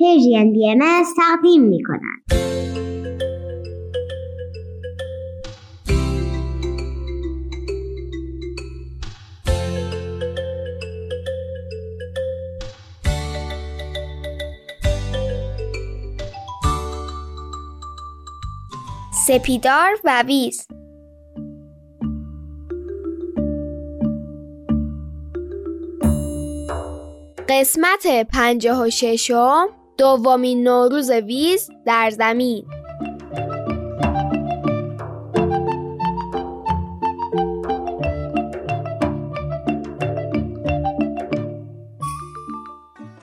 پرژین بی ام تقدیم می کند. سپیدار و ویز قسمت پنجه و ششم دومین نوروز ویز در زمین.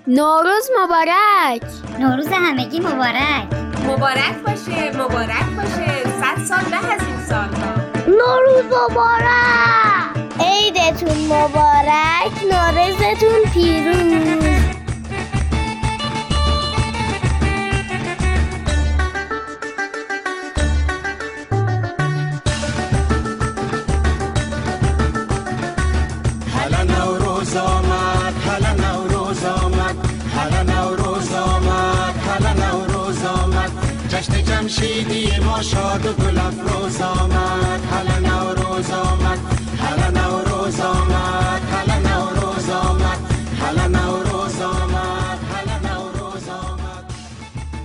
نوروز مبارک. نوروز همگی مبارک. مبارک باشه مبارک باشه. صد سال به از این سالها نوروز مبارک. عیدتون مبارک نوروزتون پیروز. جمشیدی ما شاد و گل افروز آمد. هلا نوروز آمد. هلا نوروز آمد. هلا نوروز آمد. هلا نوروز آمد. هلا نوروز آمد.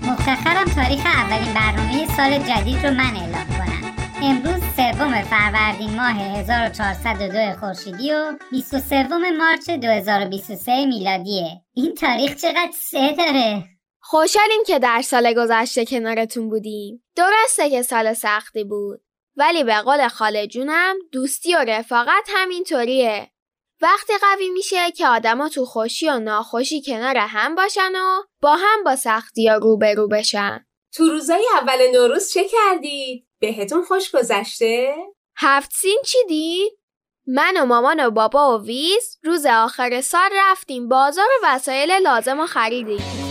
مفتخرم تاریخ اولین برنامه سال جدید رو من اعلام کنم. امروز سوم فروردین ماه 1402 خورشیدی و 23 مارچ 2023 میلادیه. این تاریخ چقدر سه داره؟ خوشحالیم که در سال گذشته کنارتون بودیم درسته که سال سختی بود ولی به قول خاله جونم دوستی و رفاقت همینطوریه وقتی قوی میشه که آدما تو خوشی و ناخوشی کنار هم باشن و با هم با سختی ها روبرو بشن تو روزای اول نوروز چه کردید؟ بهتون خوش گذشته؟ هفت سین چی دید؟ من و مامان و بابا و ویز روز آخر سال رفتیم بازار و وسایل لازم و خریدیم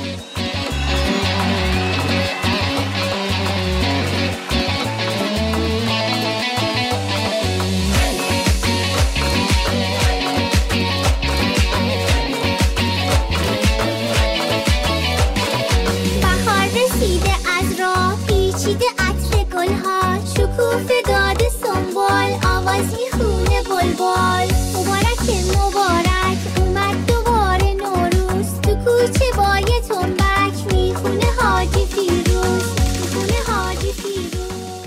بلبل مبارک مبارک. اومد دوباره نوروز. تو کوچه با یه تنبک. می‌خونه حاجی فیروز. می‌خونه حاجی فیروز.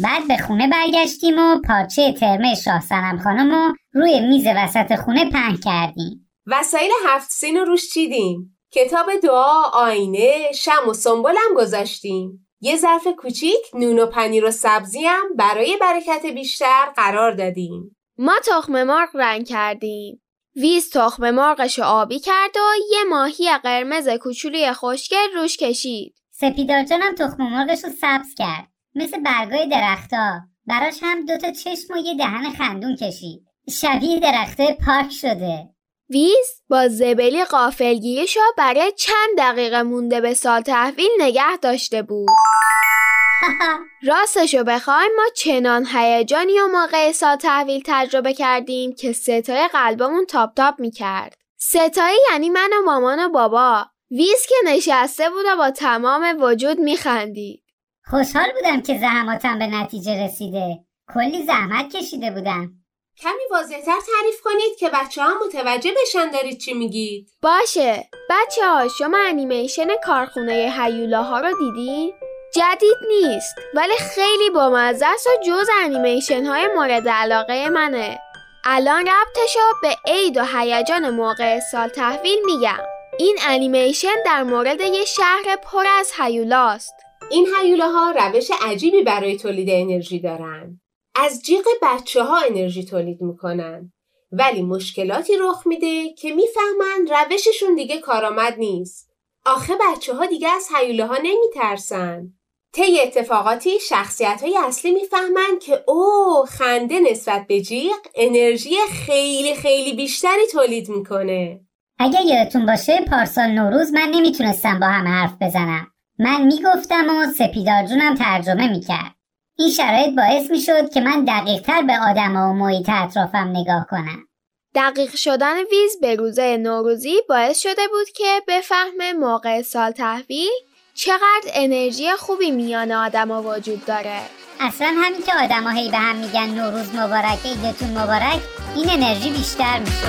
بعد به خونه برگشتیم و پارچه ترمه شاه سنم خانم رو روی میز وسط خونه پهن کردیم. وسایل هفت سین رو روش چیدیم؟ کتاب دعا آینه شم و سنبل هم گذاشتیم. یه ظرف کوچیک نون و پنیر و سبزی هم برای برکت بیشتر قرار دادیم. ما تخم مرغ رنگ کردیم. ویز تخم مرغش رو آبی کرد و یه ماهی قرمز کوچولی خوشگل روش کشید. سپیدار جانم تخم مرغش رو سبز کرد. مثل برگای درختا براش هم دوتا چشم و یه دهن خندون کشید. شبیه درخته پارک شده. ویز با زبلی غافلگیریشو برای چند دقیقه مونده به سال تحویل نگه داشته بود. راستشو بخوایم ما چنان هیجانی رو موقع سال تحویل تجربه کردیم که سه‌تای قلبمون تاپ تاپ می‌کرد. سه‌تایی یعنی من و مامان و بابا. ویز که نشسته بود و با تمام وجود میخندید. خوشحال بودم که زحماتم به نتیجه رسیده. کلی زحمت کشیده بودم. کمی واضحتر تعریف کنید که بچه ها متوجه بشن دارید چی میگید. باشه. بچه ها شما انیمیشن کارخونه هیولاها رو دیدی؟ جدید نیست ولی خیلی بامزه است و جز انیمیشن های مورد علاقه منه الان ربطشو به عید و هیجان موقع سال تحویل میگم این انیمیشن در مورد یه شهر پر از هیولاست این هیولاها روش عجیبی برای تولید انرژی دارن. از جیغ بچه ها انرژی تولید می‌کنن. ولی مشکلاتی رخ میده که می‌فهمن روششون دیگه کارآمد نیست. آخه بچه ها دیگه از هیوله ها نمیترسن. طی اتفاقاتی شخصیت های اصلی می‌فهمن که او خنده نسبت به جیغ انرژی خیلی خیلی بیشتری تولید می‌کنه. اگه یادتون باشه پارسال نوروز من نمی‌تونستم با همه حرف بزنم. من می‌گفتم و سپیدار جونم ترجمه می‌کرد. این شرایط باعث می‌شد که من دقیقتر به آدم و محیط اطرافم نگاه کنم. دقیق شدن ویز به روزه نوروزی باعث شده بود که بفهمه موقع سال تحویل چقدر انرژی خوبی میان آدما وجود داره. اصلا همین که آدم هی به هم میگن نوروز مبارک عیدتون مبارک این انرژی بیشتر میشه.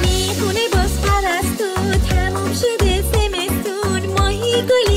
می‌خونه باز پرستو تموم شده زمستون ماهی گلی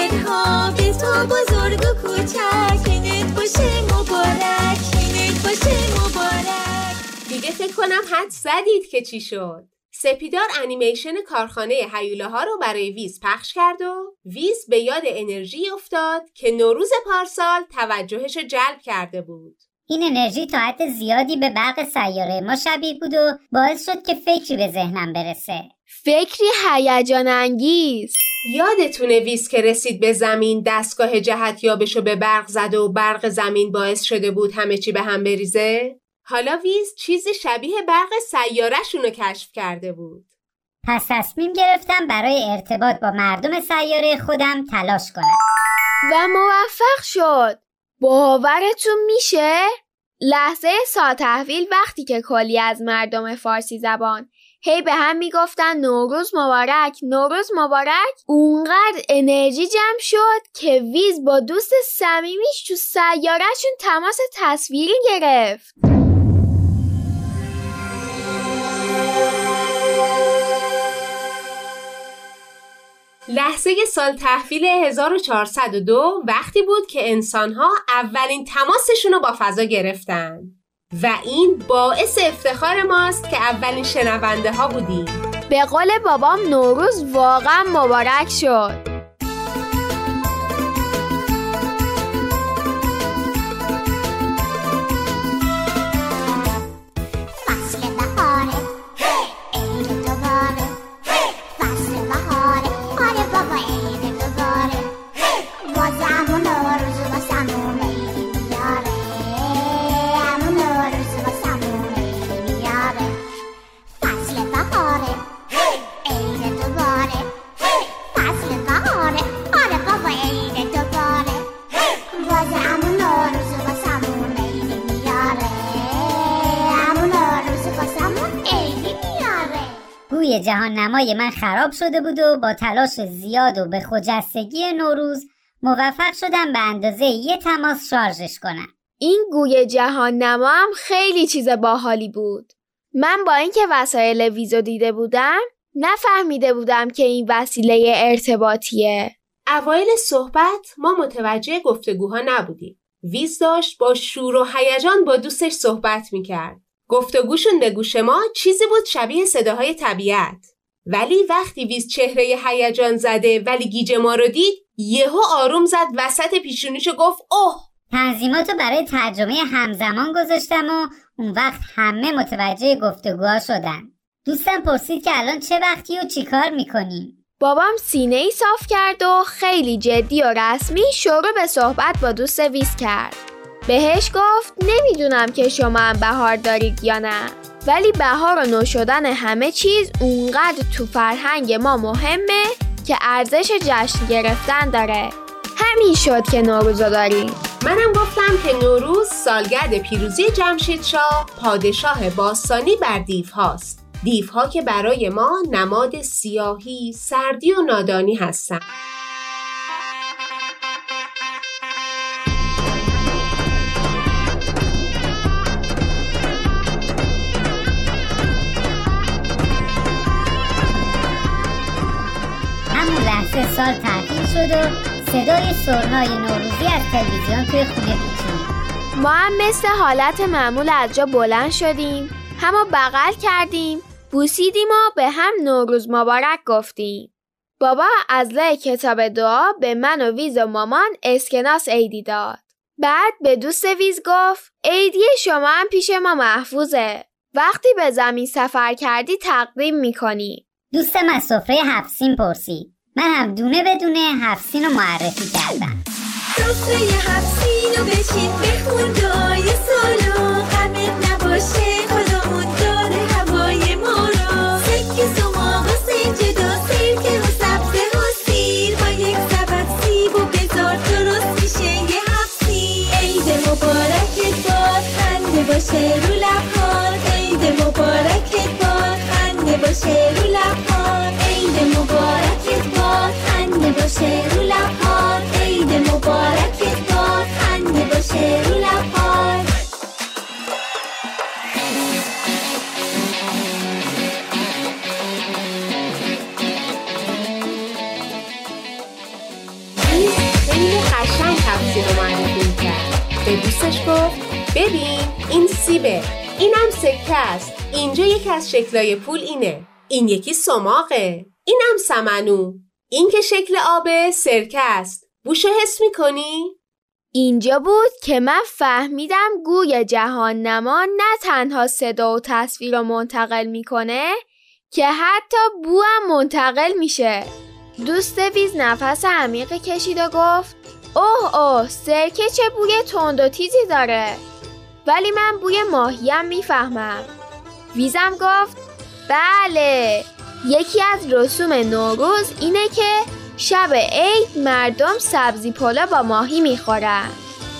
دلها به تو بزرگ و کوچک. اینت مبارک عیدت مبارک. دیگه فکر کنم حدس زدید که چی شد. سپیدار انیمیشن کارخانه هیولاها رو برای ویز پخش کرد و ویز به یاد انرژی افتاد که نوروز پارسال توجهش جلب کرده بود. این انرژی تا حد زیادی به برق سیاره ما شبیه بود و باعث شد که فکری به ذهنم برسه فکری هیجان انگیز یادتونه ویز که رسید به زمین دستگاه جهت یابشو به برق زده و برق زمین باعث شده بود همه چی به هم بریزه؟ حالا ویز چیزی شبیه برق سیارهشون رو کشف کرده بود. پس تصمیم گرفتم برای ارتباط با مردم سیاره خودم تلاش کنم و موفق شد باورتون میشه؟ لحظه سال تحویل وقتی که کلی از مردم فارسی زبان. هی به هم می‌گفتن نوروز مبارک نوروز مبارک. اونقدر انرژی جمع شد که ویز با دوست صمیمیش تو سیارهشون تماس تصویری گرفت. لحظه سال تحویل 1402 وقتی بود که انسانها اولین تماسشون رو با فضا گرفتن. و این باعث افتخار ماست که اولین شنونده ها بودیم. به قول بابام نوروز واقعا مبارک شد. گوی جهان نمای من خراب شده بود و با تلاش زیاد و به خجستگی نوروز موفق شدم به اندازه یه تماس شارژش کنم این گوی جهان نما هم خیلی چیز باحالی بود. من با اینکه وسایل ویزو دیده بودم نفهمیده بودم که این وسیله ارتباطیه. اوایل صحبت ما متوجه گفتگوها نبودیم. ویز داشت با شور و هیجان با دوستش صحبت می‌کرد. گفتگوشون به گوش ما چیزی بود شبیه صداهای طبیعت. ولی وقتی ویز چهره هیجان زده ولی گیج ما رو دید یهو آروم زد وسط پیشونیشو گفت اوه تنظیمات رو برای ترجمه همزمان گذاشتم و اون وقت همه متوجه گفتگوها شدن دوستم پرسید که الان چه وقتی و چیکار می‌کنیم بابام سینه ای صاف کرد و خیلی جدی و رسمی شروع به صحبت با دوست ویز کرد. بهش گفت نمی‌دونم که شما هم بهار دارید یا نه ولی بهار و نو شدن همه چیز اونقدر تو فرهنگ ما مهمه که ارزش جشن گرفتن داره همین شد که نوروزو داریم منم گفتم که نوروز سالگرد پیروزی جمشید شاه پادشاه باستانی بر دیو هاست. دیوها که برای ما نماد سیاهی، سردی و نادانی هستند. لحظه سال تعطیل شد و صدای سرنای نوروزی از تلویزیون توی خونه پیچید. ما هم مثل حالت معمول از جا بلند شدیم. همو بغل کردیم. بوسیدیم و به هم نوروز مبارک گفتیم. بابا از لای کتاب دعا به من و ویز و مامان اسکناس عیدی داد. بعد به دوست ویز گفت عیدی شما هم پیش ما محفوظه. وقتی به زمین سفر کردی تقدیم می‌کنی. دوستم از سفره هفسین پرسید. من هم دونه بدونه هفسین رو معرفی کردم. سفره هفسین و بشین بخون است. اینجا یکی از شکلای پول اینه. این یکی سماقه. اینم سمنو. این که شکل آبه سرکه است. بوشو حس می‌کنی؟ اینجا بود که من فهمیدم گوی جهان نما نه تنها صدا و تصویر رو منتقل می‌کنه که حتی بو هم منتقل میشه. دوست ویز نفس عمیقی کشید و گفت اوه اوه سرکه چه بوی تند و تیزی داره. ولی من بوی ماهیم می‌فهمم. ویزم گفت بله. یکی از رسوم نوروز اینه که شب عید مردم سبزی پلو با ماهی می‌خورن.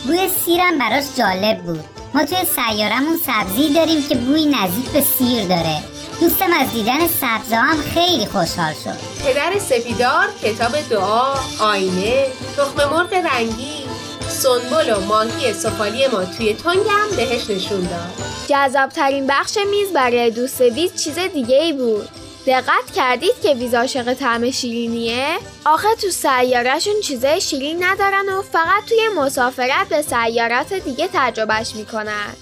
بوی سیرم براش جالب بود. ما توی سیارمون سبزی داریم که بوی نزدیک به سیر داره. دوستم از دیدن سبزا هم خیلی خوشحال شد. پدر سفیدار کتاب دعا آینه تخم مرغ رنگی سنبل و ماهی سفالی ما توی تنگم بهش نشون داد. جذابترین بخش میز برای دوست ویز چیز دیگه ای بود. دقت کردید که ویز عاشق طعم شیرینیه؟ آخه تو سیارهشون چیزای شیرین ندارن و فقط توی مسافرت به سیارات دیگه تجربهش می‌کنن.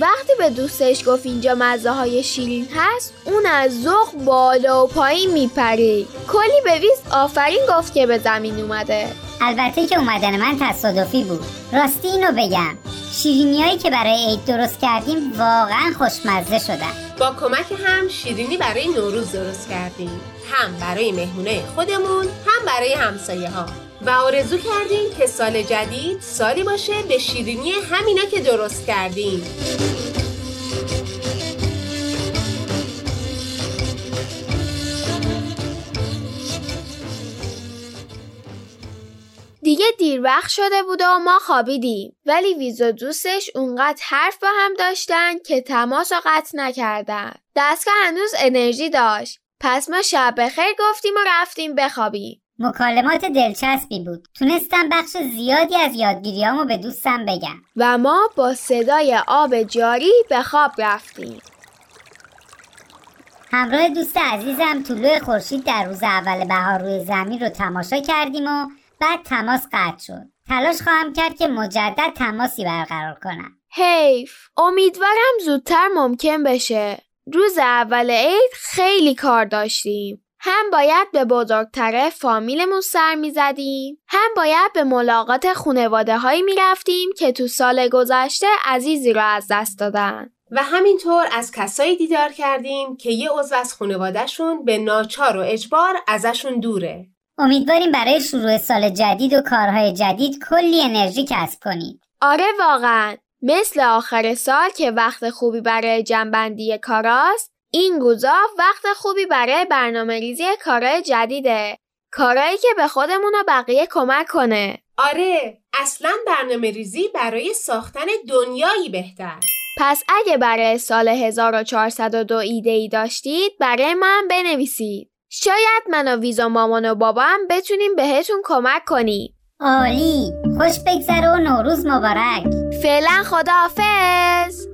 وقتی به دوستش گفت اینجا مزه های شیرین هست اون از ذوق بالا و پایین میپرید کلی به ویز آفرین گفت که به زمین اومده. البته که اومدن من تصادفی بود. راستی اینو بگم. شیرینیایی که برای عید درست کردیم واقعا خوشمزه شدن. با کمک هم شیرینی برای نوروز درست کردیم. هم برای مهمونه خودمون هم برای همسایه ها و آرزو کردیم که سال جدید سالی باشه به شیرینی همینا که درست کردیم. دیگه دیر وقت شده بود و ما خوابیدیم. ولی ویز و دوستش اونقدر حرف با هم داشتن که تماس رو قطع نکردن. دستگاه هنوز انرژی داشت. پس ما شب بخیر گفتیم و رفتیم بخوابیم. مکالمات دلچسبی بود. تونستم بخش زیادی از یادگیریامو به دوستم بگم. و ما با صدای آب جاری به خواب رفتیم. همراه دوست عزیزم طلوع خورشید در روز اول بهار روی زمین رو تماشا کردیم و بعد تماس قطع شد. تلاش خواهم کرد که مجدد تماسی برقرار کنم. حیف امیدوارم زودتر ممکن بشه. روز اول عید خیلی کار داشتیم. هم باید به بزرگتره فامیلمون سر می زدیم هم باید به ملاقات خونواده هایی می رفتیم که تو سال گذشته عزیزی رو از دست دادن. و همینطور از کسایی دیدار کردیم که یه عضو از خانوادهشون به ناچار و اجبار ازشون دوره. امیدواریم برای شروع سال جدید و کارهای جدید کلی انرژی کسب کنید. آره واقعا. مثل آخر سال که وقت خوبی برای جنبندی کاراست این روزا وقت خوبی برای برنامه ریزی کارهای جدیده. کارهایی که به خودمون و بقیه کمک کنه. آره اصلا برنامه ریزی برای ساختن دنیایی بهتر. پس اگه برای سال 1402 ایده ای داشتید برای من بنویسید. شاید من و ویزا مامان و بابام بتونیم بهتون کمک کنیم. عالی. خوش بگذره و نوروز مبارک. فعلا خداحافظ.